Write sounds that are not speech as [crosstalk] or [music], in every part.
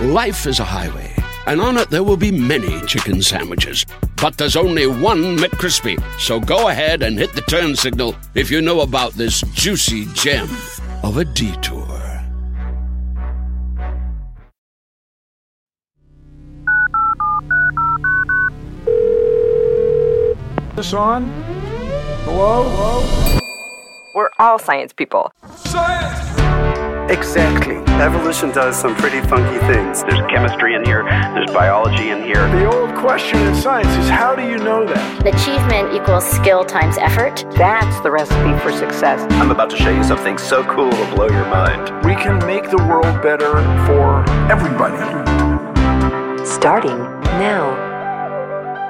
Life is a highway, and on it there will be many chicken sandwiches. But there's only one McCrispy. So go ahead and hit the turn signal if you know about this juicy gem of a detour. this on? Hello? Hello? We're all science people. Science! Exactly. Evolution does some pretty funky things. There's chemistry in here, there's biology in here. The old question in science is how do you know that? Achievement equals skill times effort. That's the recipe for success. I'm about to show you something so cool it'll blow your mind. We can make the world better for everybody. Starting now.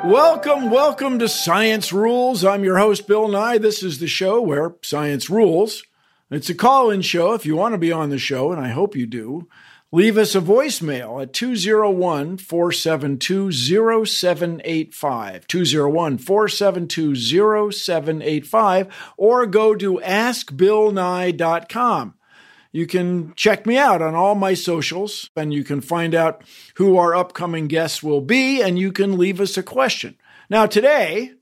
Welcome, welcome to Science Rules. I'm your host, Bill Nye. This is the show where science rules. It's a call in show if you want to be on the show, and I hope you do. Leave us a voicemail at 201 472 0785. 201 472 0785, or go to askbillnye.com. You can check me out on all my socials, and you can find out who our upcoming guests will be, and you can leave us a question. Now, today,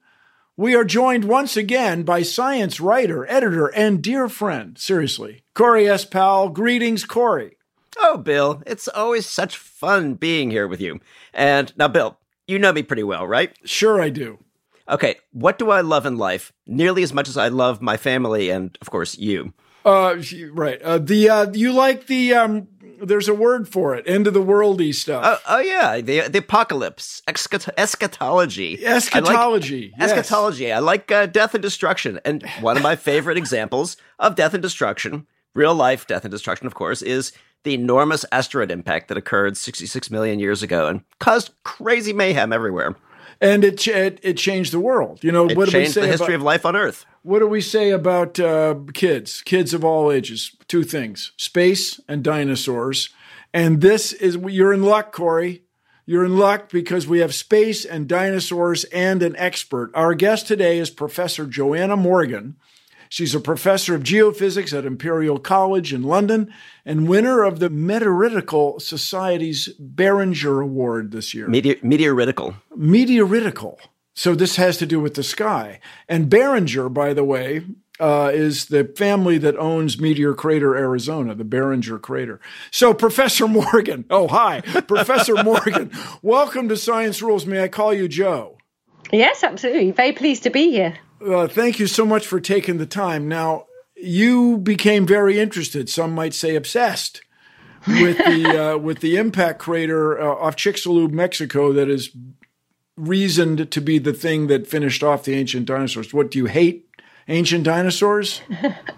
we are joined once again by science writer, editor, and dear friend, seriously, Corey S. Powell. Greetings, Corey. Oh, Bill, it's always such fun being here with you. And now, Bill, you know me pretty well, right? Sure, I do. Okay, what do I love in life nearly as much as I love my family and, of course, you? Uh, right. Uh, the uh, you like the um. There's a word for it. End of the worldy stuff. Oh, oh yeah, the the apocalypse, eschatology, [laughs] Eschatology. I like, yes. eschatology. I like uh, death and destruction, and one of my favorite examples of death and destruction, real life death and destruction, of course, is the enormous asteroid impact that occurred 66 million years ago and caused crazy mayhem everywhere. And it, ch- it it changed the world. You know It what do we changed say the history about, of life on Earth. What do we say about uh, kids? Kids of all ages. Two things: space and dinosaurs. And this is you're in luck, Corey. You're in luck because we have space and dinosaurs and an expert. Our guest today is Professor Joanna Morgan. She's a professor of geophysics at Imperial College in London and winner of the Meteoritical Society's Barringer Award this year. Meteor- meteoritical. Meteoritical. So this has to do with the sky. And Barringer, by the way, uh, is the family that owns Meteor Crater, Arizona, the Barringer Crater. So, Professor [laughs] Morgan, oh, hi, Professor [laughs] Morgan, welcome to Science Rules. May I call you Joe? Yes, absolutely. Very pleased to be here. Uh, thank you so much for taking the time. Now, you became very interested, some might say obsessed, with the [laughs] uh, with the impact crater uh, off Chicxulub, Mexico, that is reasoned to be the thing that finished off the ancient dinosaurs. What do you hate? Ancient dinosaurs?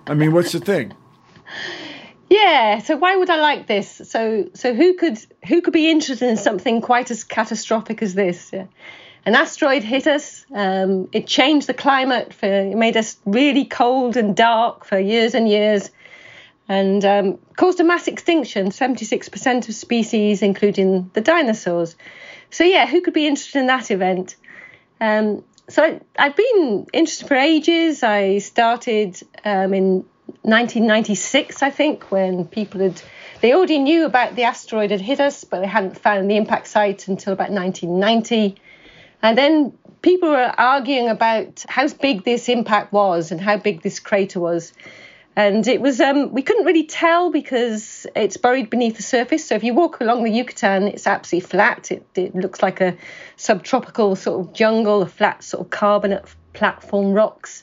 I mean, what's the thing? Yeah. So why would I like this? So so who could who could be interested in something quite as catastrophic as this? Yeah. An asteroid hit us. Um, it changed the climate. For it made us really cold and dark for years and years, and um, caused a mass extinction. Seventy-six percent of species, including the dinosaurs. So yeah, who could be interested in that event? Um, so I, I've been interested for ages. I started um, in 1996, I think, when people had they already knew about the asteroid had hit us, but they hadn't found the impact site until about 1990. And then people were arguing about how big this impact was and how big this crater was. And it was, um, we couldn't really tell because it's buried beneath the surface. So if you walk along the Yucatan, it's absolutely flat. It, it looks like a subtropical sort of jungle, a flat sort of carbonate platform rocks.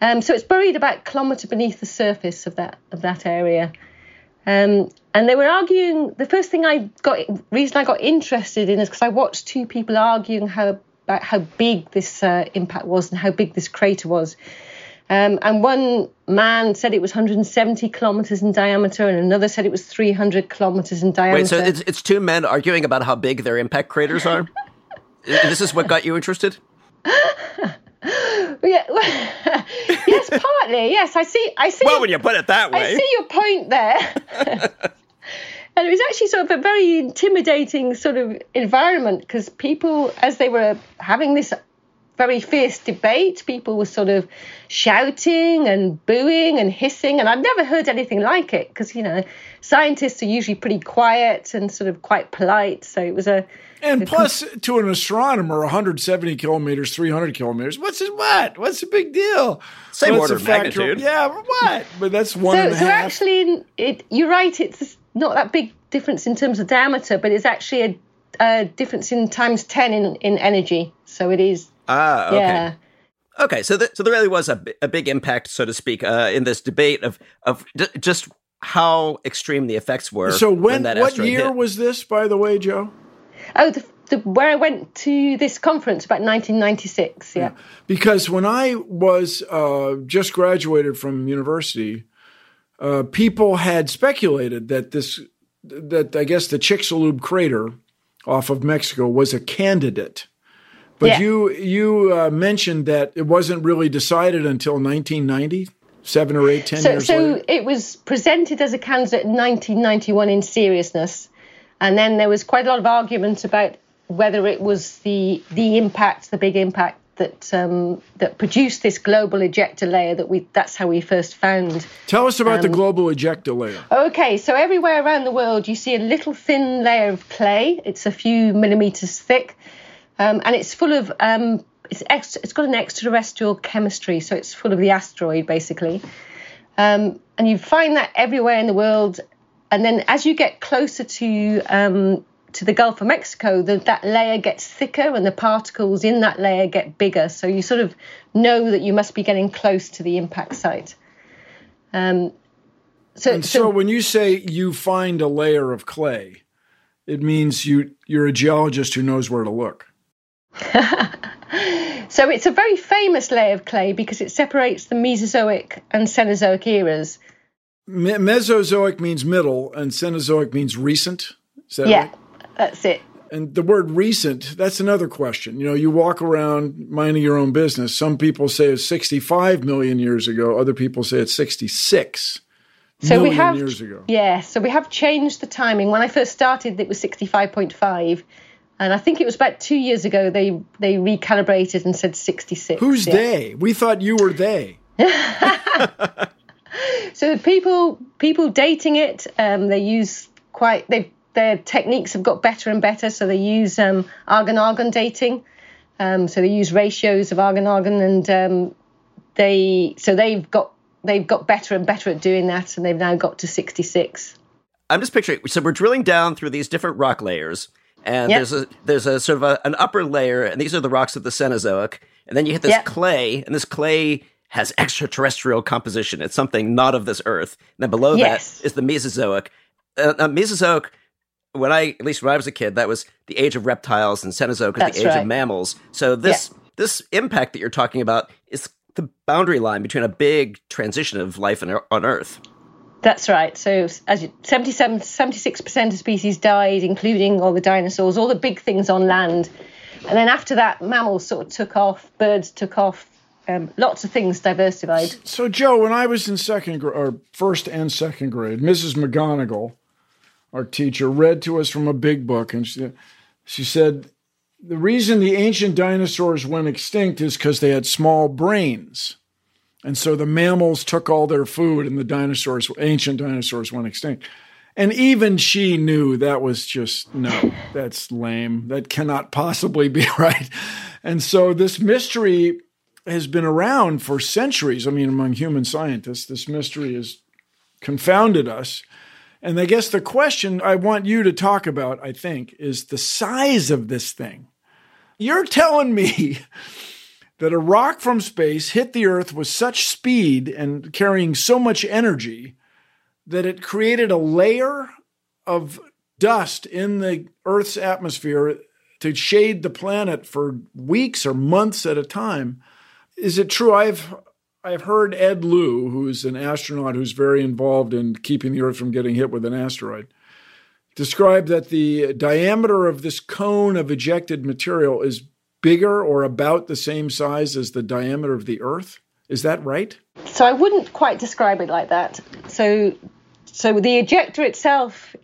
Um, so it's buried about a kilometre beneath the surface of that of that area. Um, and they were arguing. The first thing I got, reason I got interested in is because I watched two people arguing how about how big this uh, impact was and how big this crater was. Um, and one man said it was 170 kilometers in diameter, and another said it was 300 kilometers in diameter. Wait, so it's, it's two men arguing about how big their impact craters are? [laughs] this is what got you interested? [laughs] [laughs] yeah, [laughs] yes, partly. Yes, I see. I see. Well, when you put it that way, I see your point there. [laughs] and it was actually sort of a very intimidating sort of environment because people, as they were having this very fierce debate. People were sort of shouting and booing and hissing, and I've never heard anything like it because you know scientists are usually pretty quiet and sort of quite polite. So it was a and a plus com- to an astronomer, 170 kilometers, 300 kilometers. What's it? What? What's the big deal? Same order of magnitude. Yeah, what? But that's one so, and a so half. actually, it, you're right. It's not that big difference in terms of diameter, but it's actually a, a difference in times 10 in, in energy. So it is Ah, okay. Yeah. Okay, so th- so there really was a, a big impact, so to speak, uh, in this debate of of d- just how extreme the effects were. So when, when that what year hit. was this, by the way, Joe? Oh, the, the, where I went to this conference about 1996. Yeah. Because when I was uh, just graduated from university, uh, people had speculated that this, that I guess the Chicxulub crater off of Mexico was a candidate. But Yeah. you you uh, mentioned that it wasn't really decided until 1990, seven or eight, ten So, years so later. it was presented as a candidate in 1991 in seriousness, and then there was quite a lot of argument about whether it was the the impact, the big impact that um, that produced this global ejecta layer that we that's how we first found. Tell us about um, the global ejecta layer. Okay, so everywhere around the world you see a little thin layer of clay. It's a few millimeters thick, um, and it's full of um, it's ex- it's got an extraterrestrial chemistry, so it's full of the asteroid basically. Um, and you find that everywhere in the world. And then as you get closer to um, to the Gulf of Mexico, the, that layer gets thicker and the particles in that layer get bigger. So you sort of know that you must be getting close to the impact site. Um, so, And so, when you say you find a layer of clay, it means you you're a geologist who knows where to look. [laughs] So it's a very famous layer of clay because it separates the Mesozoic and Cenozoic eras. Me- Mesozoic means middle, and Cenozoic means recent. That yeah, right? that's it. And the word recent, that's another question. You know, you walk around minding your own business. Some people say it's 65 million years ago, other people say it's 66 So million we have years ago. yeah, so we have changed the timing. When I first started, it was 65.5, and I think it was about two years ago they they recalibrated and said 66. Who's yeah. they? We thought you were they. [laughs] So people people dating it, um, they use quite they their techniques have got better and better. So they use um, argon argon dating. Um, so they use ratios of argon argon, and um, they so they've got they've got better and better at doing that, and they've now got to 66. I'm just picturing. So we're drilling down through these different rock layers, and Yep. there's a there's a sort of a, an upper layer, and these are the rocks of the Cenozoic, and then you hit this Yep. clay, and this clay has extraterrestrial composition. It's something not of this earth. And then below Yes. that is the Mesozoic. Uh, uh, Mesozoic. When I, at least when I was a kid, that was the age of reptiles, and Cenozoic is That's the age right. of mammals. So this this impact that you're talking about is the boundary line between a big transition of life on, on Earth. That's right. So as you, 77, 76% of species died, including all the dinosaurs, all the big things on land. And then after that, mammals sort of took off, birds took off, um, lots of things diversified. So, Joe, when I was in second grade, or first and second grade, Mrs. McGonigal, our teacher, read to us from a big book, and she, she said the reason the ancient dinosaurs went extinct is because they had small brains, and so the mammals took all their food, and the dinosaurs, ancient dinosaurs, went extinct. And even she knew that was just no, [laughs] that's lame. That cannot possibly be [laughs] right. And so this mystery has been around for centuries. I mean, among human scientists, this mystery has confounded us. And I guess the question I want you to talk about, I think, is the size of this thing. You're telling me [laughs] that a rock from space hit the Earth with such speed and carrying so much energy that it created a layer of dust in the Earth's atmosphere to shade the planet for weeks or months at a time. Is it true? I've I've heard Ed Lu, who's an astronaut who's very involved in keeping the Earth from getting hit with an asteroid, describe that the diameter of this cone of ejected material is bigger or about the same size as the diameter of the Earth. Is that right? So I wouldn't quite describe it like that. So, so the ejecta itself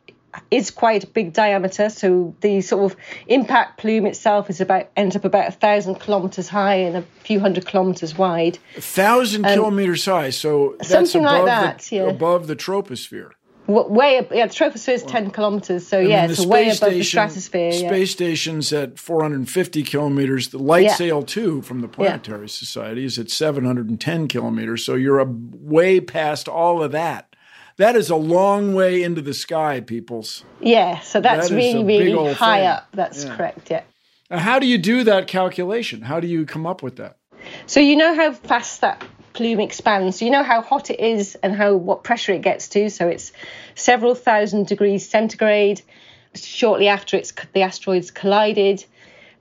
is quite a big diameter. So the sort of impact plume itself is about ends up about a thousand kilometers high and a few hundred kilometers wide. A thousand um, kilometers high. So that's something above like that. The, yeah. above the troposphere. Way up, yeah, the troposphere is 10 kilometers, so yeah, it's the way above the station- stratosphere. yeah. Space station's at 450 kilometers. The Light Yeah. Sail 2 from the Planetary Society is at 710 kilometers. So you're a, way past all of that. That is a long way into the sky, peoples. Yeah, so that's That really, really high thing. up. That's Yeah. correct, yeah. Now, how do you do that calculation? How do you come up with that? So you know how fast that plume expands. So you know how hot it is and how what pressure it gets to. So it's several thousand degrees centigrade shortly after it's the asteroids collided,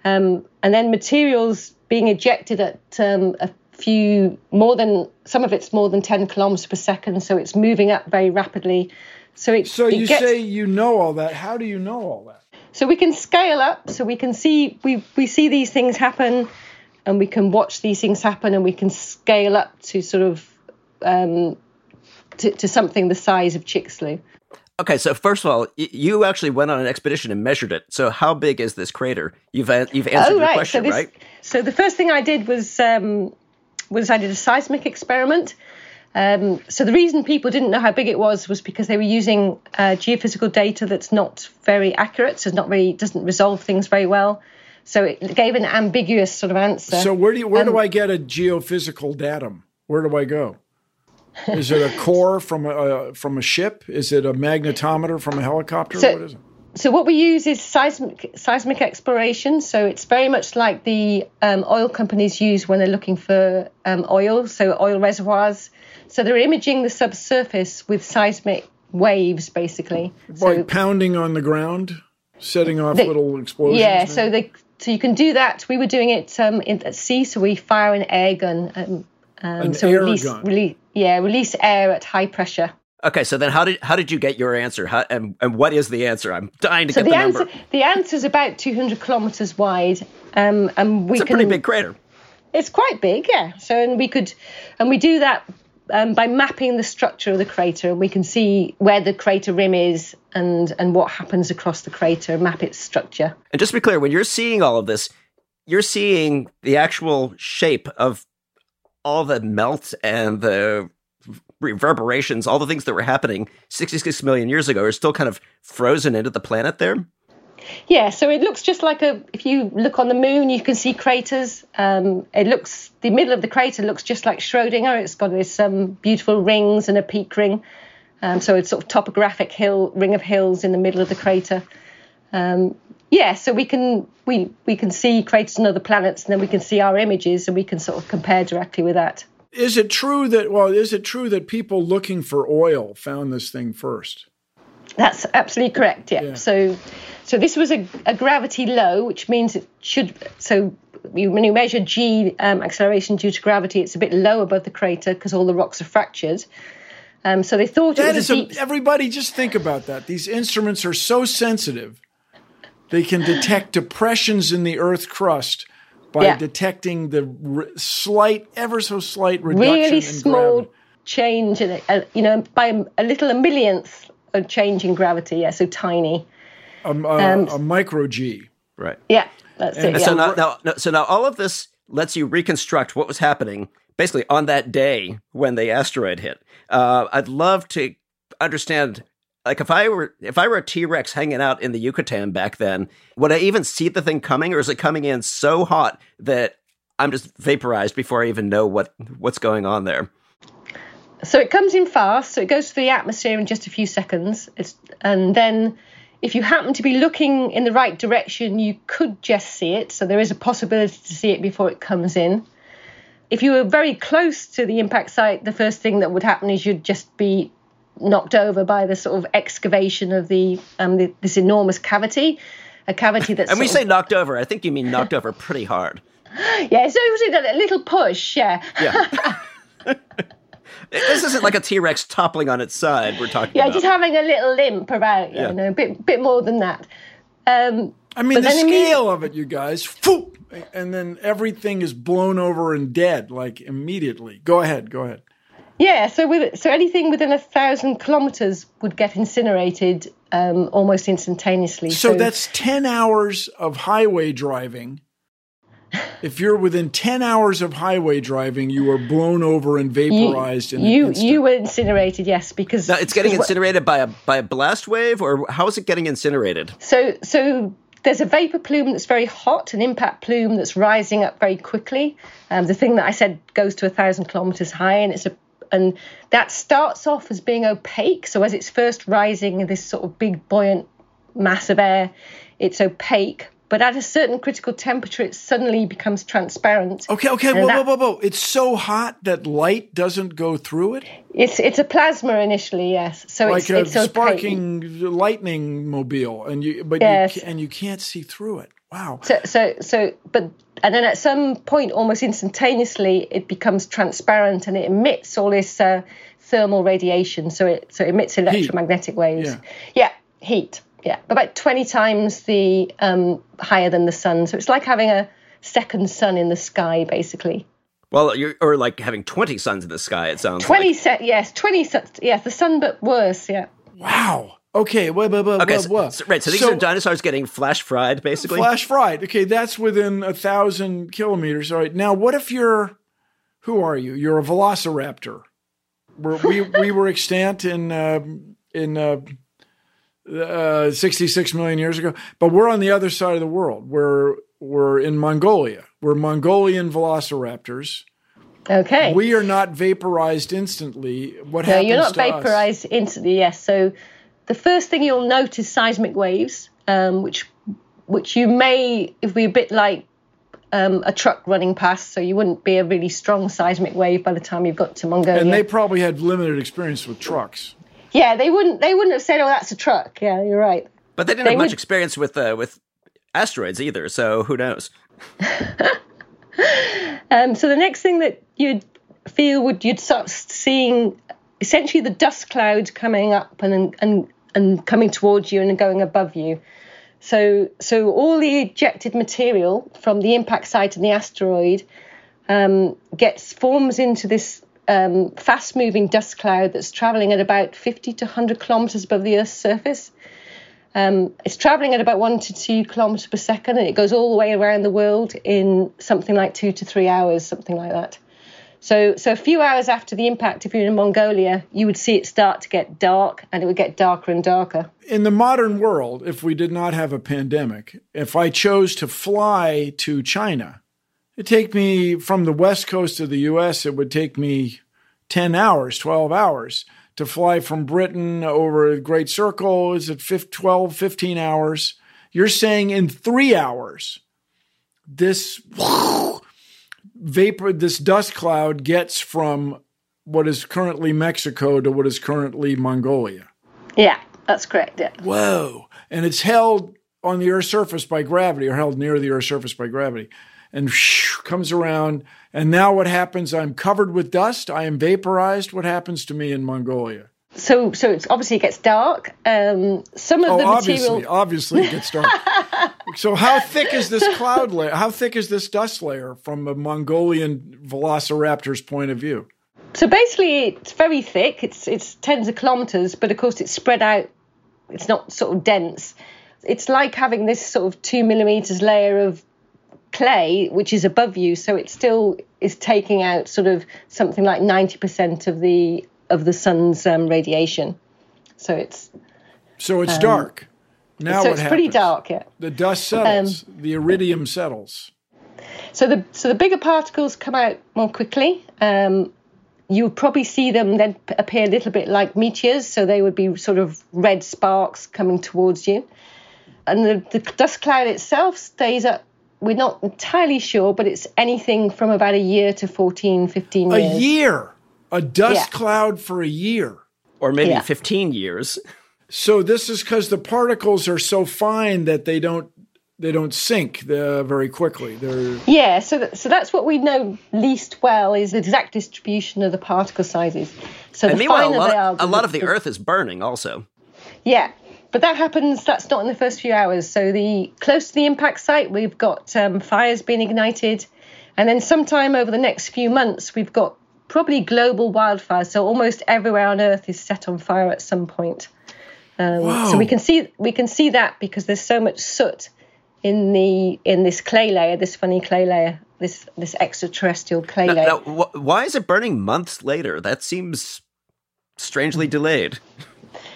um, and then materials being ejected at um, a few more than some of it's more than 10 kilometers per second. So it's moving up very rapidly. So it So it you gets, say you know all that. How do you know all that? so we can scale up so we can see we we see these things happen and we can watch these things happen and we can scale up to sort of um, to, to something the size of Chicxulub. Okay, so first of all, y- you actually went on an expedition and measured it. So how big is this crater? You've an- you've answered oh your right, question, so this, right? so the first thing I did was um, was I did a seismic experiment. Um, so the reason people didn't know how big it was was because they were using uh, geophysical data that's not very accurate, so it's not really doesn't resolve things very well. So it gave an ambiguous sort of answer. So where do you, where do Um, I get a geophysical datum? Where do I go? Is it a core from a from a ship? Is it a magnetometer from a helicopter? So- what is it? So what we use is seismic seismic exploration. So it's very much like the um, oil companies use when they're looking for um, oil, so oil reservoirs. So they're imaging the subsurface with seismic waves, basically. Like pounding on the ground, setting off They- little explosions. yeah, so they so you can do that. We were doing it um, in, at sea, so we fire an air gun. Um, um, An so air release, gun. release, yeah, release air at high pressure. Okay, so then how did how did you get your answer? How, and and what is the answer? I'm dying to So get the, the, answer number. the answer is about 200 kilometers wide, um, and we It's a can. pretty big crater. It's quite big, yeah. So and we could, and we do that um, by mapping the structure of the crater, we can see where the crater rim is and and what happens across the crater, map its structure. And just to be clear, when you're seeing all of this, you're seeing the actual shape of all the melt and the reverberations, all the things that were happening 66 million years ago are still kind of frozen into the planet there. Yeah, so it looks just like a. If you look on the moon, you can see craters. Um, it looks the middle of the crater looks just like Schrodinger. It's got some um, beautiful rings and a peak ring. Um, so it's sort of topographic hill ring of hills in the middle of the crater. Um, yeah, so we can we we can see craters on other planets, and then we can see our images, and we can sort of compare directly with that. Is it true that well, is it true that people looking for oil found this thing first? That's absolutely correct. Yeah. Yeah. So, so this was a, a gravity low, which means it should. So, you- when you measure g um, acceleration due to gravity, it's a bit low above the crater because all the rocks are fractured. Um, so they thought it That was is a a, deep. everybody just think about that. These instruments are so sensitive. They can detect depressions in the earth crust by Yeah. detecting the r- slight ever so slight reduction really in small gravity. change in it, uh, you know, by a, a little a millionth of change in gravity. Yeah, so tiny. Um, a micro G. Right. Yeah, that's And it. And Yeah. so now, now, no, so now all of this lets you reconstruct what was happening basically on that day when the asteroid hit. Uh, I'd love to understand, like, if I were if I were a T Rex hanging out in the Yucatan back then, would I even see the thing coming, or is it coming in so hot that I'm just vaporized before I even know what what's going on there? So it comes in fast, so it goes through the atmosphere in just a few seconds. It's, and then if you happen to be looking in the right direction, you could just see it. So there is a possibility to see it before it comes in. If you were very close to the impact site, the first thing that would happen is you'd just be knocked over by the sort of excavation of the, um, the this enormous cavity, a cavity that's And we say knocked over. I think you mean knocked over pretty hard. [laughs] yeah, so it was a little push, yeah. Yeah. [laughs] this isn't like a T Rex toppling on its side. We're talking yeah, about. just having a little limp about, Yeah. you know, a bit, bit more than that. Um, I mean, but the then imme- scale of it, you guys. Phoop, and then everything is blown over and dead, like immediately. Go ahead. Go ahead. Yeah, so with so anything within a thousand kilometers would get incinerated um, almost instantaneously. So that's 10 hours of highway driving. If you're within 10 hours of highway driving, you are blown over and vaporized in you you were incinerated, yes, because Now, it's getting incinerated by a by a blast wave, or how is it getting incinerated? So so there's a vapor plume that's very hot, an impact plume that's rising up very quickly. Um, the thing that I said goes to a thousand kilometers high, and it's a and that starts off as being opaque. So as it's first rising in this sort of big buoyant mass of air, it's opaque. But at a certain critical temperature, it suddenly becomes transparent. Okay, okay, And whoa, that- whoa, whoa, whoa. It's so hot that light doesn't go through it? It's it's a plasma initially, yes. So like it's a it's opaque. sparking lightning mobile, and you but Yes. you and you can't see through it. Wow. So, so, so, but, and then at some point, almost instantaneously, it becomes transparent and it emits all this uh, thermal radiation. So it, so it emits electromagnetic waves. Yeah. Yeah, heat. Yeah, about twenty times the um, higher than the sun. So it's like having a second sun in the sky, basically. Well, you're or like having twenty suns in the sky. It sounds Twenty like. set, yes, twenty set, yes, the sun, but worse. Yeah. Wow. Okay. Okay, whoa, so, so- right. So these are dinosaurs getting flash fried, basically. Flash fried. Okay, that's within a thousand kilometers. All right. Now, what if you're, who are you? You're a velociraptor. We're, we we were extant in uh, in uh, uh, 66 million years ago, but we're on the other side of the world. We're we're in Mongolia. We're Mongolian velociraptors. Okay. We are not vaporized instantly. What happens? No, happens you're not to us? vaporized instantly. Yes. So the first thing you'll note is seismic waves, um, which which you may, if we're a bit like um, a truck running past, so you wouldn't be a really strong seismic wave by the time you've got to Mongolia. And they probably had limited experience with trucks. Yeah, they wouldn't. They wouldn't have said, "Oh, that's a truck." Yeah, you're right. But they didn't They have much would- experience with uh, with asteroids either. So who knows? [laughs] Um, so the next thing that you'd feel would you'd start seeing essentially the dust clouds coming up and and and coming towards you and going above you. So so all the ejected material from the impact site and the asteroid um, gets forms into this um, fast moving dust cloud that's traveling at about 50 to 100 kilometers above the Earth's surface. Um, it's traveling at about one to two kilometers per second, and it goes all the way around the world in something like two to three hours, something like that. So, so a few hours after the impact, if you're in Mongolia, you would see it start to get dark, and it would get darker and darker. in the modern world, if we did not have a pandemic, if I chose to fly to China, it'd take me from the west coast of the US, it would take me 10 hours, 12 hours to fly from Britain over a great circle. Is it 15, 12, 15 hours? You're saying in three hours, this vapor, this dust cloud gets from what is currently Mexico to what is currently Mongolia. Yeah, that's correct. Yeah. Whoa. And it's held on the Earth's surface by gravity, or held near the Earth's surface by gravity, and comes around. And now what happens? I'm covered with dust. I am vaporized. What happens to me in Mongolia? So, so it's obviously it gets dark. Um, some of Oh, the obviously, material. obviously it gets dark. [laughs] so, how thick is this cloud layer? How thick is this dust layer from a Mongolian velociraptor's point of view? So basically, it's very thick. It's it's tens of kilometers, but of course it's spread out. It's not sort of dense. It's like having this sort of two millimeters layer of clay, which is above you. So it still is taking out sort of something like ninety percent of the of the sun's um, radiation. So it's So it's dark. Now Um, so it's pretty dark. Yeah. The dust settles. the iridium settles. So the so the bigger particles come out more quickly. Um, you would probably see them then appear a little bit like meteors, so they would be sort of red sparks coming towards you. And the, the dust cloud itself stays up. We're not entirely sure, but it's anything from about a year to 14, 15 A year. A dust Yeah. cloud for a year. Or maybe Yeah. fifteen years. So this is because the particles are so fine that they don't they don't sink uh, very quickly. They're yeah. So th- so that's what we know least well is the exact distribution of the particle sizes. So and the meanwhile, finer a lot, they are, a lot of the the- Earth is burning also. Yeah, but that happens. That's not in the first few hours. So the close to the impact site, we've got um, fires being ignited, and then sometime over the next few months, we've got probably global wildfires. So almost everywhere on Earth is set on fire at some point. Um, so we can see we can see that because there's so much soot in the in this clay layer, this funny clay layer, this this extraterrestrial clay Now, layer. now, wh- why is it burning months later? That seems strangely delayed.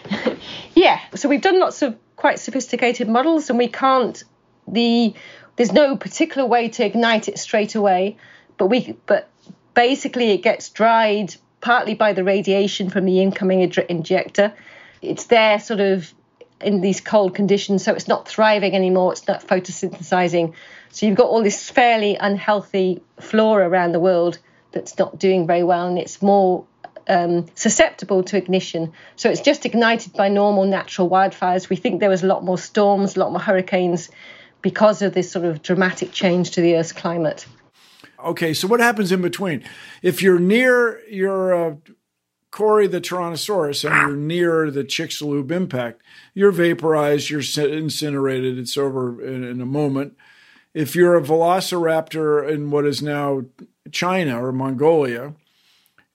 [laughs] Yeah, so we've done lots of quite sophisticated models, and we can't the there's no particular way to ignite it straight away, but we but basically it gets dried partly by the radiation from the incoming injector. It's there sort of in these cold conditions, so it's not thriving anymore. It's not photosynthesizing. So you've got all this fairly unhealthy flora around the world that's not doing very well, and it's more um, susceptible to ignition. So it's just ignited by normal natural wildfires. We think there was a lot more storms, a lot more hurricanes because of this sort of dramatic change to the Earth's climate. Okay, so what happens in between? If you're near your uh, the Tyrannosaurus and you're near the Chicxulub impact, you're vaporized, you're incinerated, it's over in, in a moment. If you're a velociraptor in what is now China or Mongolia,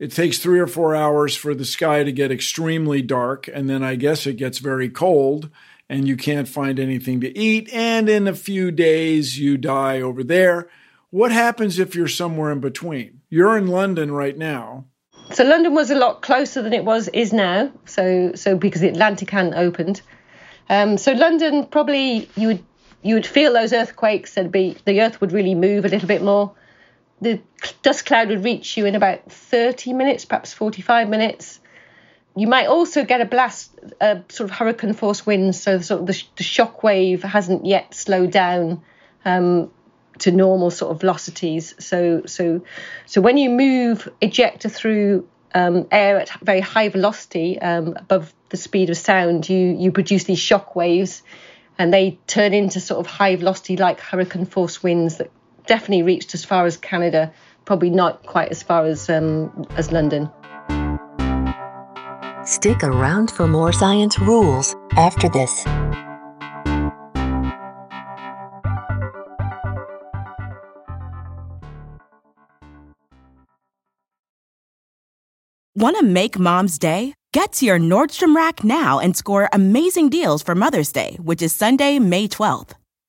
it takes three or four hours for the sky to get extremely dark, and then I guess it gets very cold and you can't find anything to eat, and in a few days you die over there. What happens if you're somewhere in between? You're in London right now. So London was a lot closer than it was is now. So so because the Atlantic hadn't opened. Um, so London probably you would you would feel those earthquakes and be the earth would really move a little bit more. The dust cloud would reach you in about 30 minutes, perhaps 45 minutes. You might also get a blast, uh, sort of hurricane force winds. So sort of the, the shock wave hasn't yet slowed down um, to normal sort of velocities. So so so when you move ejecta through um, air at very high velocity um, above the speed of sound, you you produce these shock waves, and they turn into sort of high velocity like hurricane force winds that definitely reached as far as Canada, probably not quite as far as um, as London. Stick around for more science rules after this. Want to make mom's day? Get to your Nordstrom Rack now and score amazing deals for Mother's Day, which is Sunday, May 12th.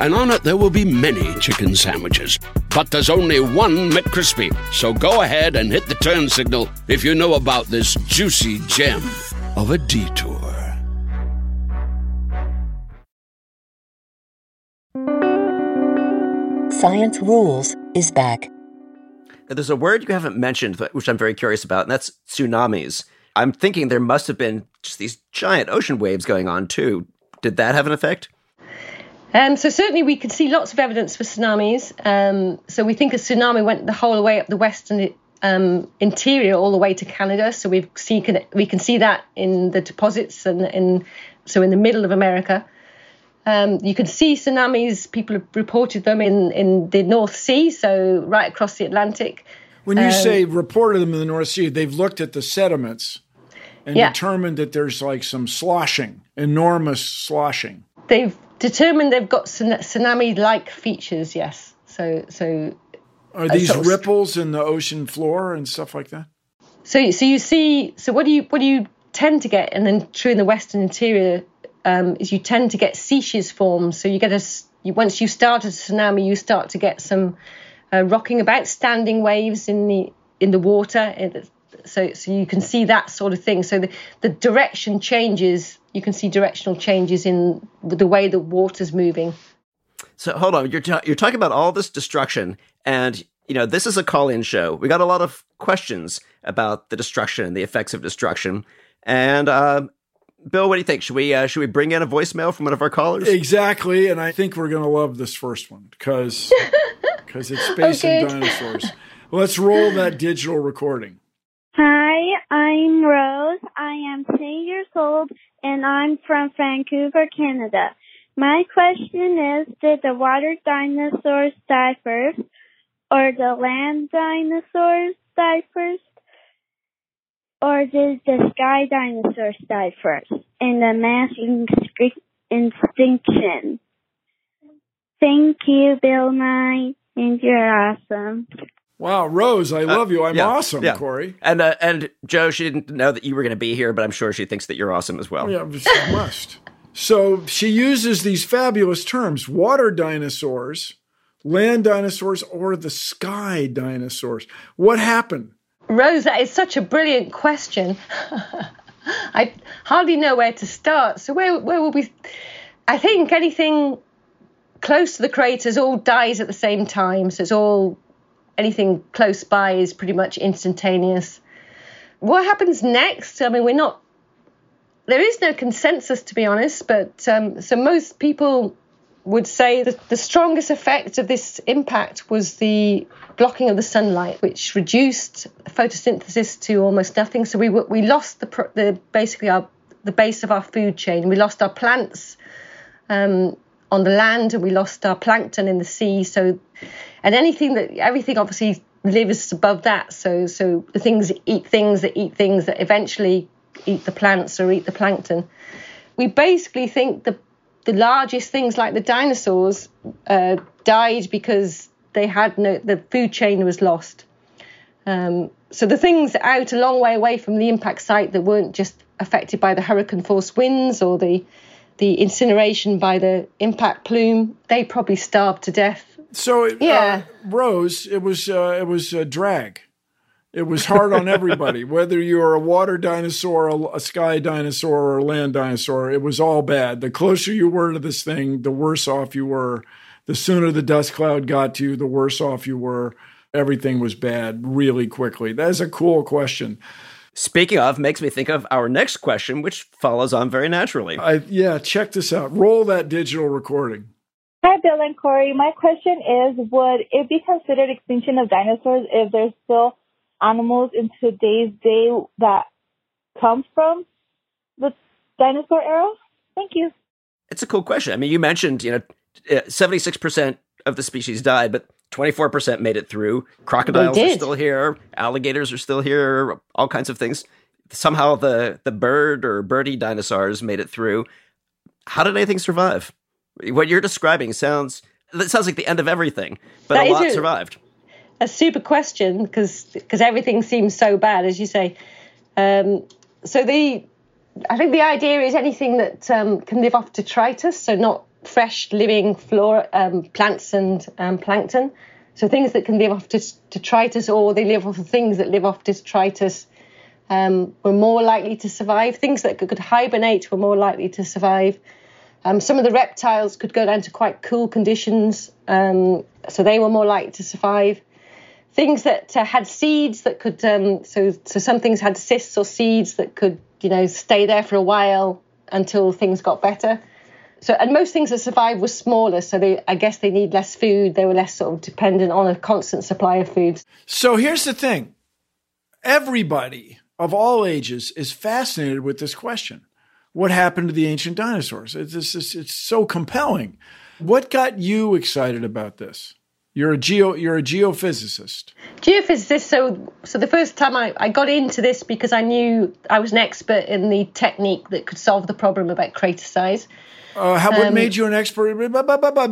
and on it there will be many chicken sandwiches. But there's only one McCrispy. So go ahead and hit the turn signal if you know about this juicy gem of a detour. Science Rules is back. There's a word you haven't mentioned, which I'm very curious about, and that's tsunamis. I'm thinking there must have been just these giant ocean waves going on too. Did that have an effect? Um, so certainly we can see lots of evidence for tsunamis. Um, so we think a tsunami went the whole way up the western um, interior, all the way to Canada. So we see can, we can see that in the deposits and in so in the middle of America. Um, you can see tsunamis. People have reported them in in the North Sea, so right across the Atlantic. When you Um, say reported them in the North Sea, they've looked at the sediments and Yeah. determined that there's like some sloshing, enormous sloshing. They've determined they've got tsunami-like features. Yes. So so Are Uh, these of- ripples in the ocean floor and stuff like that? So, so you see, so what do you what do you tend to get, and then true in the Western interior um, is you tend to get seiches forms. So you get a you, once you start a tsunami, you start to get some uh, rocking about, standing waves in the in the water. So, so you can see that sort of thing. So the, the direction changes. You can see directional changes in the way the water's moving. So hold on, you're ta- you're talking about all this destruction, and you know, this is a call in show. We got a lot of questions about the destruction and the effects of destruction. And uh, Bill, what do you think? Should we uh, should we bring in a voicemail from one of our callers? Exactly, and I think we're going to love this first one because because [laughs] it's space Okay. and dinosaurs. Let's roll that digital recording. Hi, I'm Rose. I am 10 years old and I'm from Vancouver, Canada. My question is, did the water dinosaurs die first or the land dinosaurs die first? Or did the sky dinosaurs die first in the mass extin- extinction? Thank you, Bill Nye, and you're awesome. Wow, Rose, I love you. I'm Uh, yeah, awesome, yeah. Corey. And uh, and Joe, she didn't know that you were going to be here, but I'm sure she thinks that you're awesome as well. Yeah, she must. So she uses these fabulous terms: water dinosaurs, land dinosaurs, or the sky dinosaurs. What happened? Rose, that is such a brilliant question. [laughs] I hardly know where to start. So where where will we? I think anything close to the craters all dies at the same time. So it's all anything close by is pretty much instantaneous. What happens next? I mean, we're not. There is no consensus, to be honest. But um, so most people would say that the strongest effect of this impact was the blocking of the sunlight, which reduced photosynthesis to almost nothing. So we we lost the the basically our the base of our food chain. We lost our plants um, on the land, and we lost our plankton in the sea. So, and anything that everything obviously lives above that. So so the things that eat things that eat things that eventually eat the plants or eat the plankton. We basically think the the largest things like the dinosaurs uh, died because they had no the food chain was lost. Um, so the things out a long way away from the impact site that weren't just affected by the hurricane force winds or the the incineration by the impact plume, they probably starved to death. So, uh, Yeah. Rose, it was uh, it was a drag. It was hard on everybody, [laughs] whether you're a water dinosaur, a, a sky dinosaur, or a land dinosaur. It was all bad. The closer you were to this thing, the worse off you were. The sooner the dust cloud got to you, the worse off you were. Everything was bad really quickly. That is a cool question. Speaking of, makes me think of our next question, which follows on very naturally. I, yeah, check this out. Roll that digital recording. Hi, Bill and Corey. My question is, would it be considered extinction of dinosaurs if there's still animals in today's day that come from the dinosaur era? Thank you. It's a cool question. I mean, you mentioned, you know, uh, 76% of the species died, but 24% made it through. Crocodiles are still here, alligators are still here, all kinds of things. Somehow the the bird or birdie dinosaurs made it through. How did anything survive? What you're describing sounds that sounds like the end of everything, but That a lot it. survived. a super question because because everything seems so bad, as you say. Um, so the I think the idea is anything that um, can live off detritus, so not fresh living flora, um, plants and um, plankton. So things that can live off detritus, or they live off of things that live off detritus, um, were more likely to survive. Things that could, hibernate were more likely to survive. Um, some of the reptiles could go down to quite cool conditions, um, so they were more likely to survive things that uh, had seeds that could um, so so some things had cysts or seeds that could you know stay there for a while until things got better so and most things that survived were smaller so they i guess they need less food. They were less sort of dependent on a constant supply of food. So here's the thing. Everybody of all ages is fascinated with this question. What happened to the ancient dinosaurs? It's, it's, it's, so compelling. What got you excited about this you're a geo you're a geophysicist. Geophysicist so so the first time I, I got into this because i knew i was an expert in the technique that could solve the problem about crater size uh, how, what Um, made you an expert?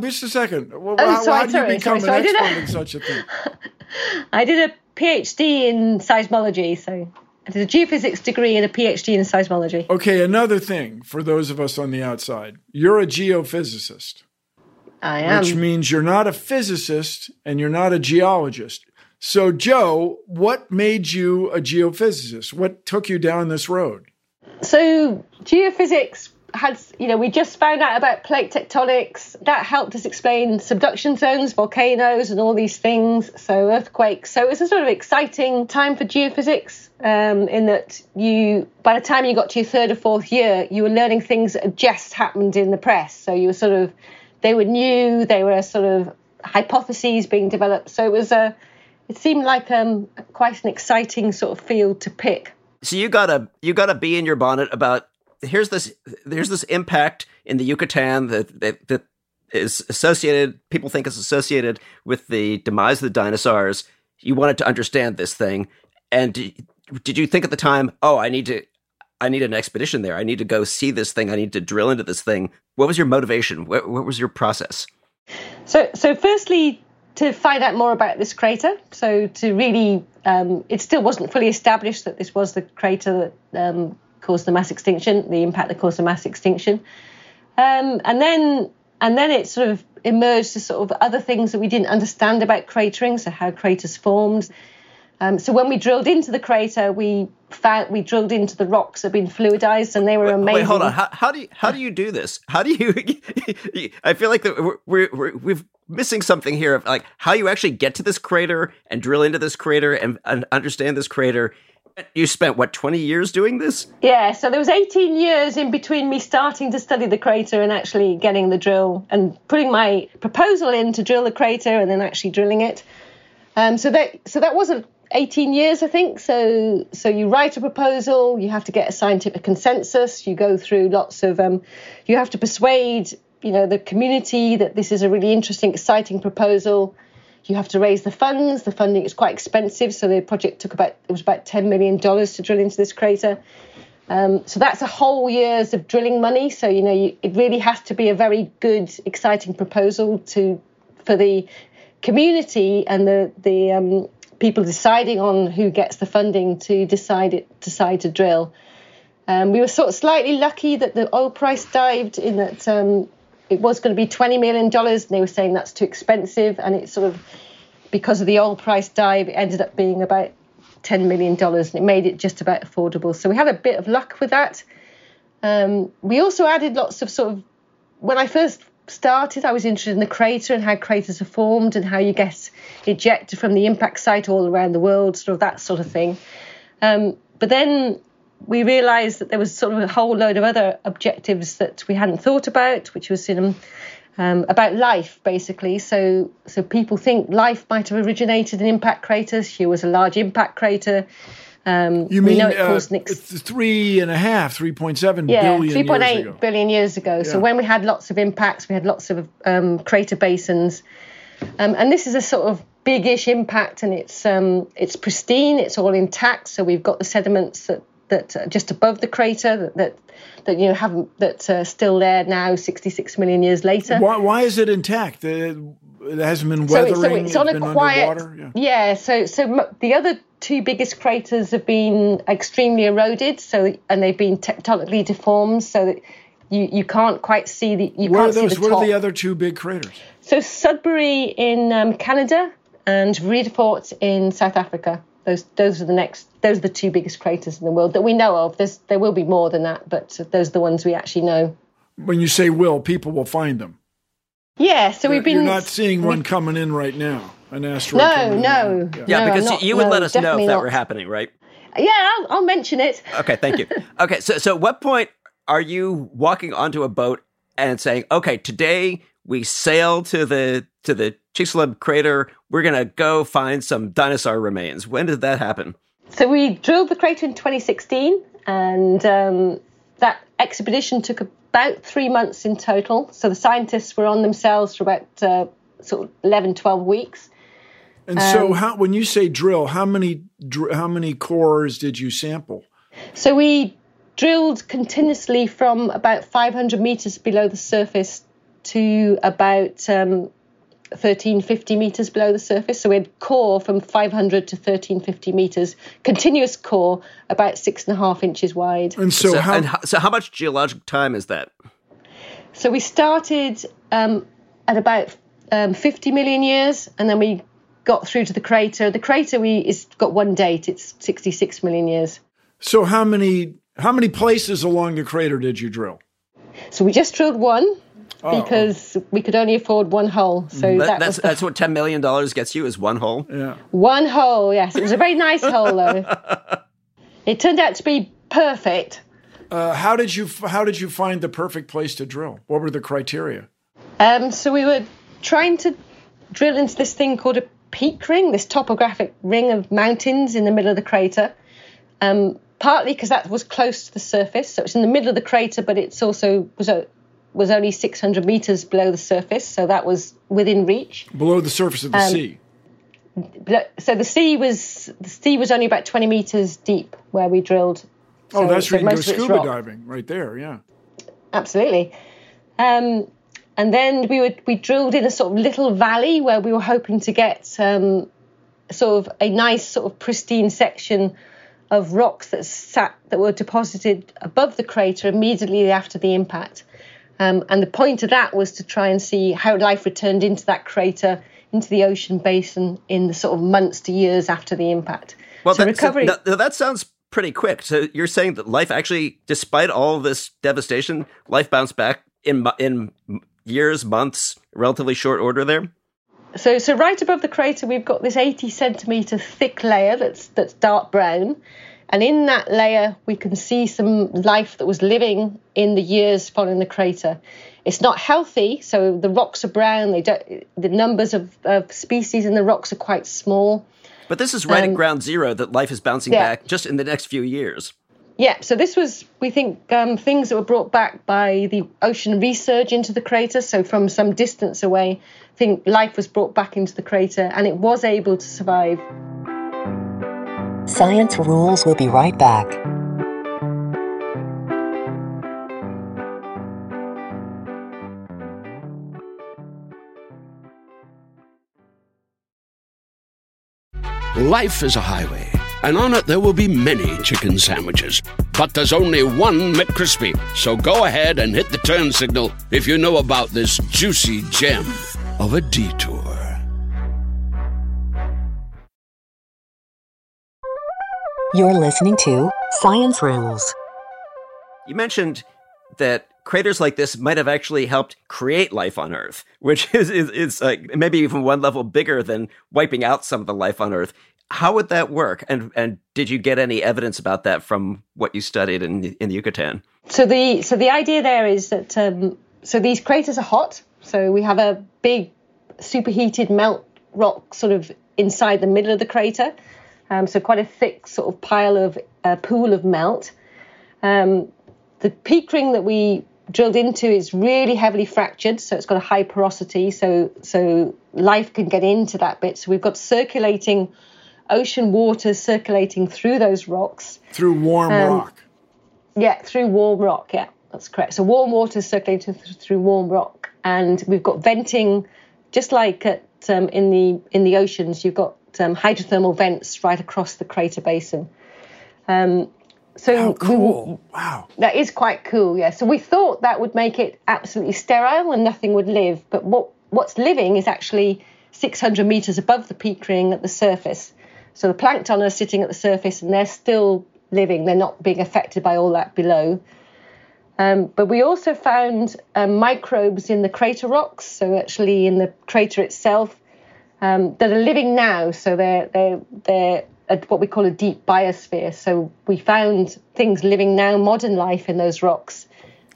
Just a second. Well, Oh, how, sorry, how did sorry, you become sorry, an sorry, I did expert a- in such a thing? [laughs] I did a PhD in seismology, so I did a geophysics degree and a PhD in seismology. okay another thing for those of us on the outside. You're a geophysicist I am. which means you're not a physicist and you're not a geologist. So, Joe, what made you a geophysicist? What took you down this road? So geophysics had, you know, we just found out about plate tectonics. That helped us explain subduction zones, volcanoes, and all these things. So earthquakes. So it was a sort of exciting time for geophysics. Um, in that you, by the time you got to your third or fourth year, you were learning things that had just happened in the press. So you were sort of, they were new. They were sort of hypotheses being developed. So it was a, it seemed like um, quite an exciting sort of field to pick. So you got a you got a bee in your bonnet about here's this there's this impact in the Yucatan that, that that is associated people think is associated with the demise of the dinosaurs. You wanted to understand this thing, and did you think at the time, oh, I need to I need an expedition there. I need to go see this thing. I need to drill into this thing. What was your motivation? What, what was your process? So, so firstly, to find out more about this crater. So to really, um, it still wasn't fully established that this was the crater that um, caused the mass extinction, the impact that caused the mass extinction. Um, and then, and then it sort of emerged as sort of other things that we didn't understand about cratering, so how craters formed. Um, so when we drilled into the crater, we found we drilled into the rocks that had been fluidized, and they were amazing. Wait, hold on. How, how do you how do you do this? How do you? [laughs] I feel like we're, we're, we're we've missing something here of like how you actually get to this crater and drill into this crater and, and understand this crater you spent what 20 years doing this yeah so there was 18 years in between me starting to study the crater and actually getting the drill and putting my proposal in to drill the crater and then actually drilling it um, so that so that wasn't 18 years i think so so you write a proposal you have to get a scientific consensus you go through lots of um, you have to persuade you know the community that this is a really interesting, exciting proposal. You have to raise the funds. The funding is quite expensive, so the project took about it was about ten million dollars to drill into this crater. Um, so that's a whole year's of drilling money. So you know you, it really has to be a very good, exciting proposal to for the community and the the um, people deciding on who gets the funding to decide it, decide to drill. Um, we were sort of slightly lucky that the oil price dived in that um, it was going to be $20 million, and they were saying that's too expensive. And it sort of, because of the oil price dive, it ended up being about $10 million, and it made it just about affordable. So we had a bit of luck with that. Um, we also added lots of sort of, when I first started, I was interested in the crater and how craters are formed and how you get ejecta from the impact site all around the world, sort of that sort of thing. Um, but then we realised that there was sort of a whole load of other objectives that we hadn't thought about, which was in, um, about life, basically. So, so people think life might have originated in impact craters. Here was a large impact crater. Um, you mean uh, ex- three and a half, three point seven yeah, billion three point eight billion years ago. Yeah. So when we had lots of impacts, we had lots of um, crater basins, um, and this is a sort of big-ish impact, and it's um, it's pristine, it's all intact. So we've got the sediments that that uh, just above the crater that that, that you know haven't that uh, still there now 66 million years later why, why is it intact it, it hasn't been weathering so, so it's, on a quiet yeah. yeah. so so the other two biggest craters have been extremely eroded so and they've been tectonically deformed so that you, you can't quite see the you can't are those? see the what top. are the other two big craters so sudbury in um, canada and Vredefort in south africa those those are the next those are the two biggest craters in the world that we know of. There's there will be more than that, but those are the ones we actually know. When you say will, people will find them. Yeah, so we've been. You're not seeing one coming in right now. An asteroid. No, no, yeah. yeah, no, because not, you would no, let us know if that not. were happening, right? Yeah, I'll, I'll mention it. Okay, thank you. [laughs] okay, so so what point are you walking onto a boat and saying, "Okay, today we sail to the to the Chicxulub crater. We're gonna go find some dinosaur remains." When did that happen? So we drilled the crater in 2016, and um, that expedition took about three months in total. So the scientists were on themselves for about uh, sort of 11, 12 weeks. And so, um, how, when you say drill, how many how many cores did you sample? So we drilled continuously from about 500 meters below the surface to about um, 1350 meters below the surface. So we had core from 500 to 1350 meters, continuous core about six and a half inches wide. And so, so how, and how, so how much geologic time is that? So we started um, at about um, 50 million years, and then we got through to the crater. The crater we is got one date. It's 66 million years. So how many how many places along the crater did you drill? So we just drilled one Oh. because we could only afford one hole. So That- that that's the that's what ten million dollars gets you is one hole. Yeah. one hole. Yes, it was a very nice hole though. [laughs] It turned out to be perfect. Uh, how did you How did you find the perfect place to drill? What were the criteria? Um, so we were trying to drill into this thing called a peak ring, this topographic ring of mountains in the middle of the crater. Um, partly because that was close to the surface, so it's in the middle of the crater, but it's also was a, was only 600 meters below the surface, so that was within reach. Below the surface of the Um, sea. So the sea was the sea was only about 20 meters deep where we drilled. Oh, that's so where you can go most of it's scuba diving, right there. Yeah. absolutely. Um, and then we would we drilled in a sort of little valley where we were hoping to get um, sort of a nice sort of pristine section of rocks that sat that were deposited above the crater immediately after the impact. Um, and the point of that was to try and see how life returned into that crater, into the ocean basin in the sort of months to years after the impact. Well, so that, recovery. now- now that sounds pretty quick. So you're saying that life actually, despite all this devastation, life bounced back in in years, months, relatively short order there. So, so right above the crater, we've got this 80 centimeter thick layer that's that's dark brown, and in that layer we can see some life that was living in the years following the crater. It's not healthy, so the rocks are brown. They don't. The numbers of, of species in the rocks are quite small. But this is right Um, at ground zero that life is bouncing yeah. back just in the next few years. Yeah, so this was, we think, um, things that were brought back by the ocean resurge into the crater. So from some distance away, I think life was brought back into the crater and it was able to survive. Science Rules will be right back. Life is a highway, and on it there will be many chicken sandwiches. But there's only one McCrispy. So go ahead and hit the turn signal if you know about this juicy gem of a detour. You're listening to Science Rules. You mentioned that craters like this might have actually helped create life on Earth, which [laughs] is is, is like maybe even one level bigger than wiping out some of the life on Earth. How would that work? And and did you get any evidence about that from what you studied in in the Yucatan? So the so the idea there is that um, so these craters are hot. So we have a big superheated melt rock sort of inside the middle of the crater. Um, so quite a thick sort of pile of uh, pool of melt. Um, the peak ring that we drilled into is really heavily fractured, so it's got a high porosity, so so life can get into that bit. So we've got circulating ocean water circulating through those rocks. Through warm Um, rock. Yeah, through warm rock. Yeah, that's correct. So warm water circulating th- through warm rock, and we've got venting, just like at um, in the in the oceans. You've got um, hydrothermal vents right across the crater basin. Um, so How we- cool. Wow. that is quite cool, yeah. So we thought that would make it absolutely sterile and nothing would live. But what what's living is actually 600 meters above the peak ring at the surface. So the plankton are sitting at the surface and they're still living. They're not being affected by all that below. Um, but we also found um, microbes in the crater rocks, so actually in the crater itself, um, that are living now. So they're they're they're at what we call a deep biosphere. So we found things living now, modern life in those rocks.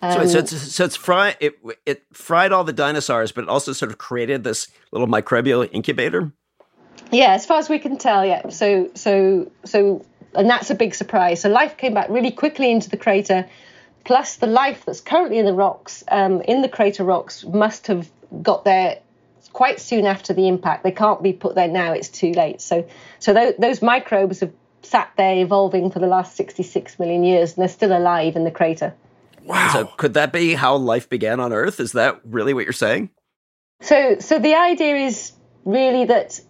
so, so Um, it's so it's fried it it fried all the dinosaurs, but it also sort of created this little microbial incubator. Yeah, as far as we can tell, yeah. So, so, so, and that's a big surprise. So, life came back really quickly into the crater. Plus, the life that's currently in the rocks, um, in the crater rocks, must have got there quite soon after the impact. They can't be put there now; it's too late. So, so those, those microbes have sat there evolving for the last 66 million years, and they're still alive in the crater. Wow. So could that be how life began on Earth? Is that really what you're saying? So, so the idea is really that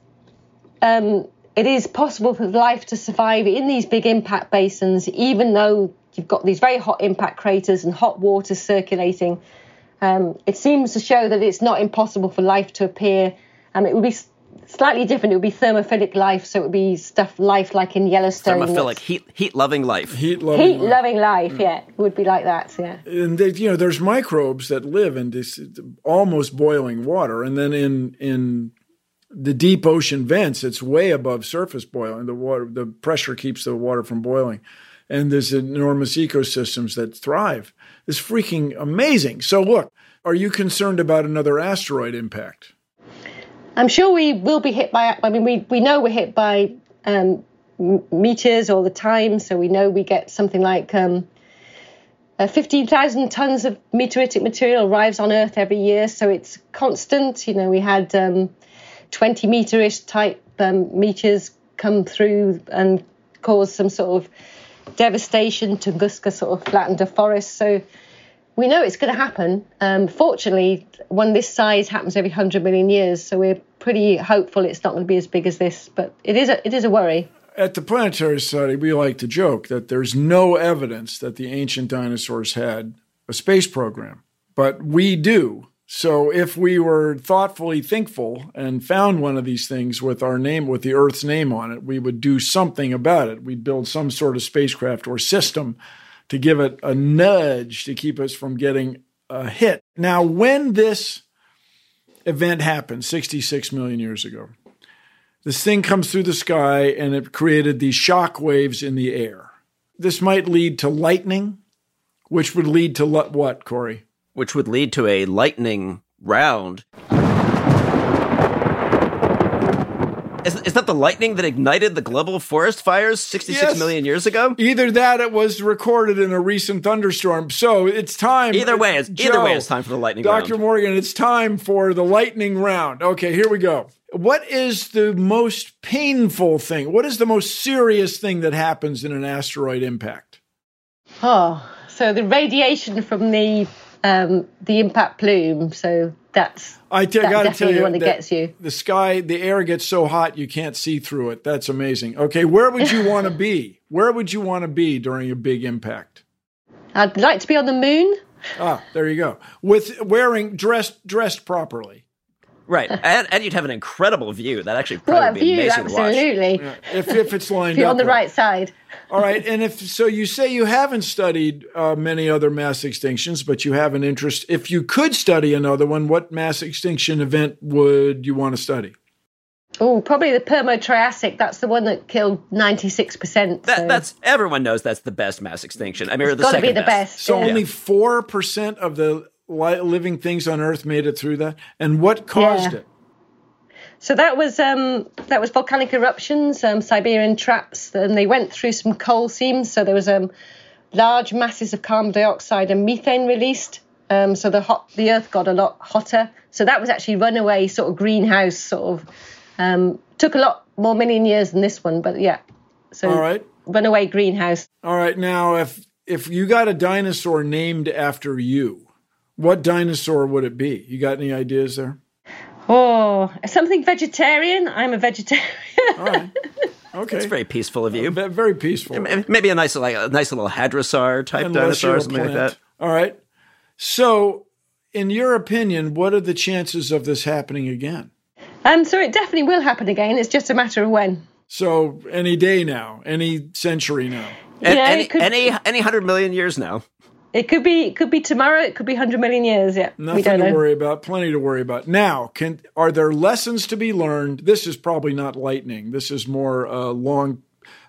um, it is possible for life to survive in these big impact basins, even though you've got these very hot impact craters and hot water circulating. Um, it seems to show that it's not impossible for life to appear. Um, it would be slightly different. It would be thermophilic life, so it would be stuff life like in Yellowstone. Thermophilic, heat, heat loving life. Heat loving. Heat loving life, yeah, it would be like that. Yeah. And they, you know, there's microbes that live in this almost boiling water, and then in in the deep ocean vents, it's way above surface boiling. The water, the pressure keeps the water from boiling, and there's enormous ecosystems that thrive. It's freaking amazing. So, look, are you concerned about another asteroid impact? I'm sure we will be hit by. I mean, we we know we're hit by um, meteors all the time, so we know we get something like. Um, uh, 15,000 tons of meteoritic material arrives on Earth every year, so it's constant. You know, we had um, 20 meter-ish type um, meteors come through and cause some sort of devastation. Tunguska sort of flattened a forest. So we know it's going to happen. Um, fortunately, one this size happens every 100 million years. So we're pretty hopeful it's not going to be as big as this. But it is a, it is a worry. At the Planetary Society, we like to joke that there's no evidence that the ancient dinosaurs had a space program, but we do. So if we were thoughtfully thankful and found one of these things with our name, with the Earth's name on it, we would do something about it. We'd build some sort of spacecraft or system to give it a nudge to keep us from getting a hit. Now, when this event happened 66 million years ago, this thing comes through the sky and it created these shock waves in the air. This might lead to lightning, which would lead to what, Corey? Which would lead to a lightning round. Is, is that the lightning that ignited the global forest fires sixty-six Yes. million years ago? Either that, it was recorded in a recent thunderstorm. So it's time. Either way, it's either way, it's time for the lightning round. Dr. round. Morgan, it's time for the lightning round. Okay, here we go. What is the most painful thing? What is the most serious thing that happens in an asteroid impact? Oh, so the radiation from the um, the impact plume. So that's I t- that's gotta tell you the one that, that gets you. The sky, the air gets so hot you can't see through it. That's amazing. Okay, where would you want to [laughs] be? Where would you want to be during a big impact? I'd like to be on the moon. Ah, there you go. With wearing dressed dressed properly. Right, [laughs] and, and you'd have an incredible view. That actually probably What a be view! amazing to watch. Absolutely. If if it's lined If you're up on the right side. All right, and if so, you say you haven't studied uh, many other mass extinctions, but you have an interest. If you could study another one, what mass extinction event would you want to study? Oh, probably the Permo-Triassic. That's the one that killed ninety six percent. That's everyone knows that's the best mass extinction. I mean, or the gotta be the best, So yeah. only four percent of the li- living things on Earth made it through that, and what caused Yeah. it? So that was um, that was volcanic eruptions, um, Siberian traps, and they went through some coal seams. So there was um, large masses of carbon dioxide and methane released. Um, so the hot the Earth got a lot hotter. So that was actually runaway sort of greenhouse sort of um, took a lot more million years than this one, but yeah. So All right. runaway greenhouse. All right, now if if you got a dinosaur named after you, what dinosaur would it be? You got any ideas there? Oh, something vegetarian. I'm a vegetarian. All right. [laughs] Okay. It's very peaceful of you. Ve- Very peaceful. Maybe a nice, like a nice little hadrosaur type Unless dinosaur, a something like that. All right. So, in your opinion, what are the chances of this happening again? Um, so it definitely will happen again. It's just a matter of when. So, any day now, any century now. And, Yeah, any, could- any any hundred million years now. It could be. It could be tomorrow. It could be hundred million years. Yeah, we Nothing don't to know. worry about. Plenty to worry about. Now, can are there lessons to be learned? This is probably not lightning. This is more a long,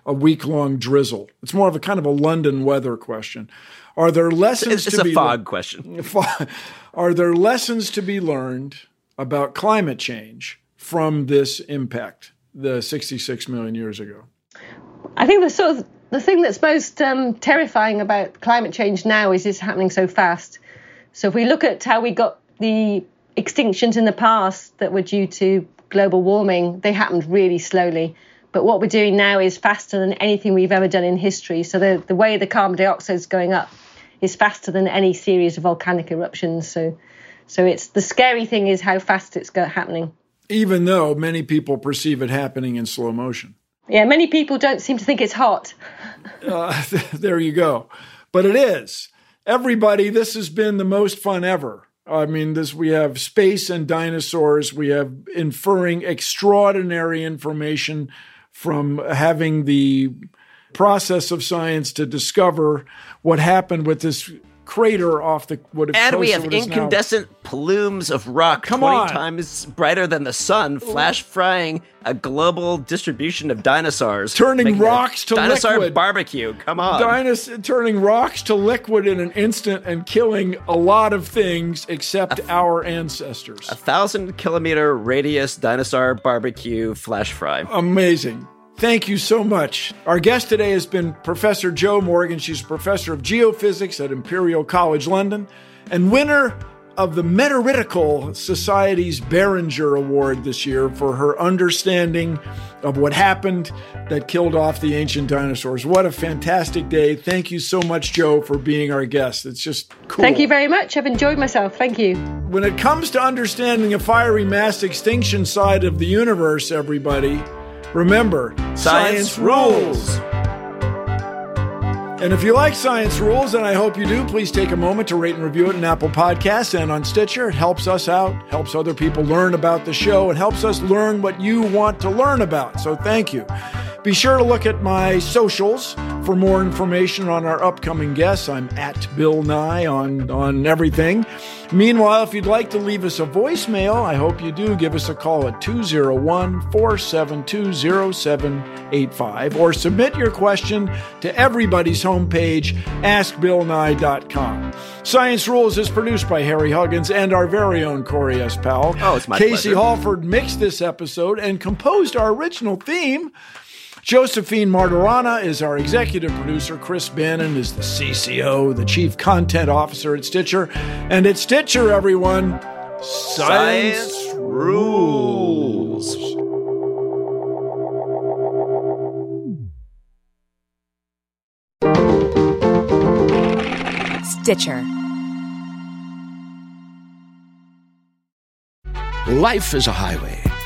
a week long drizzle. It's more of a kind of a London weather question. Are there lessons It's, it's to a be fog lear- question. [laughs] Are there lessons to be learned about climate change from this impact, the 66 million years ago? I think the sort of the thing that's most um, terrifying about climate change now is it's happening so fast. So if we look at how we got the extinctions in the past that were due to global warming, they happened really slowly. But what we're doing now is faster than anything we've ever done in history. So the, the way the carbon dioxide is going up is faster than any series of volcanic eruptions. So so it's the scary thing is how fast it's happening. Even though many people perceive it happening in slow motion. Yeah, many people don't seem to think it's hot. Uh, [laughs] there you go. But it is. Everybody, this has been the most fun ever. I mean, this we have space and dinosaurs. We have inferring extraordinary information from having the process of science to discover what happened with this crater off the what and we have is now- incandescent plumes of rock Come 20 on. times brighter than the sun flash frying a global distribution of dinosaurs Turning rocks to dinosaur liquid. barbecue come on Dinos- turning rocks to liquid in an instant and killing a lot of things except our ancestors. a thousand kilometer radius dinosaur barbecue flash fry Amazing. Thank you so much. Our guest today has been Professor Jo Morgan. She's a professor of geophysics at Imperial College London and winner of the Meteoritical Society's Barringer Award this year for her understanding of what happened that killed off the ancient dinosaurs. What a fantastic day. Thank you so much, Jo, for being our guest. It's just cool. Thank you very much. I've enjoyed myself. Thank you. When it comes to understanding the fiery mass extinction side of the universe, everybody, remember Science rules. And if you like Science Rules, and I hope you do, please take a moment to rate and review it in Apple Podcasts and on Stitcher. It helps us out, helps other people learn about the show, and helps us learn what you want to learn about. So thank you. Be sure to look at my socials for more information on our upcoming guests. I'm at Bill Nye on, on everything. Meanwhile, if you'd like to leave us a voicemail, I hope you do. Give us a call at 201 472 0785 or submit your question to everybody's homepage, askbillnye.com. Science Rules is produced by Harry Huggins and our very own Corey S. Powell. Oh, it's my Casey pleasure. Halford mixed this episode and composed our original theme. Josephine Martirana is our executive producer. Chris Bannon is the CCO, the chief content officer at Stitcher. And at Stitcher, everyone, science, Science rules. Stitcher. Life is a highway,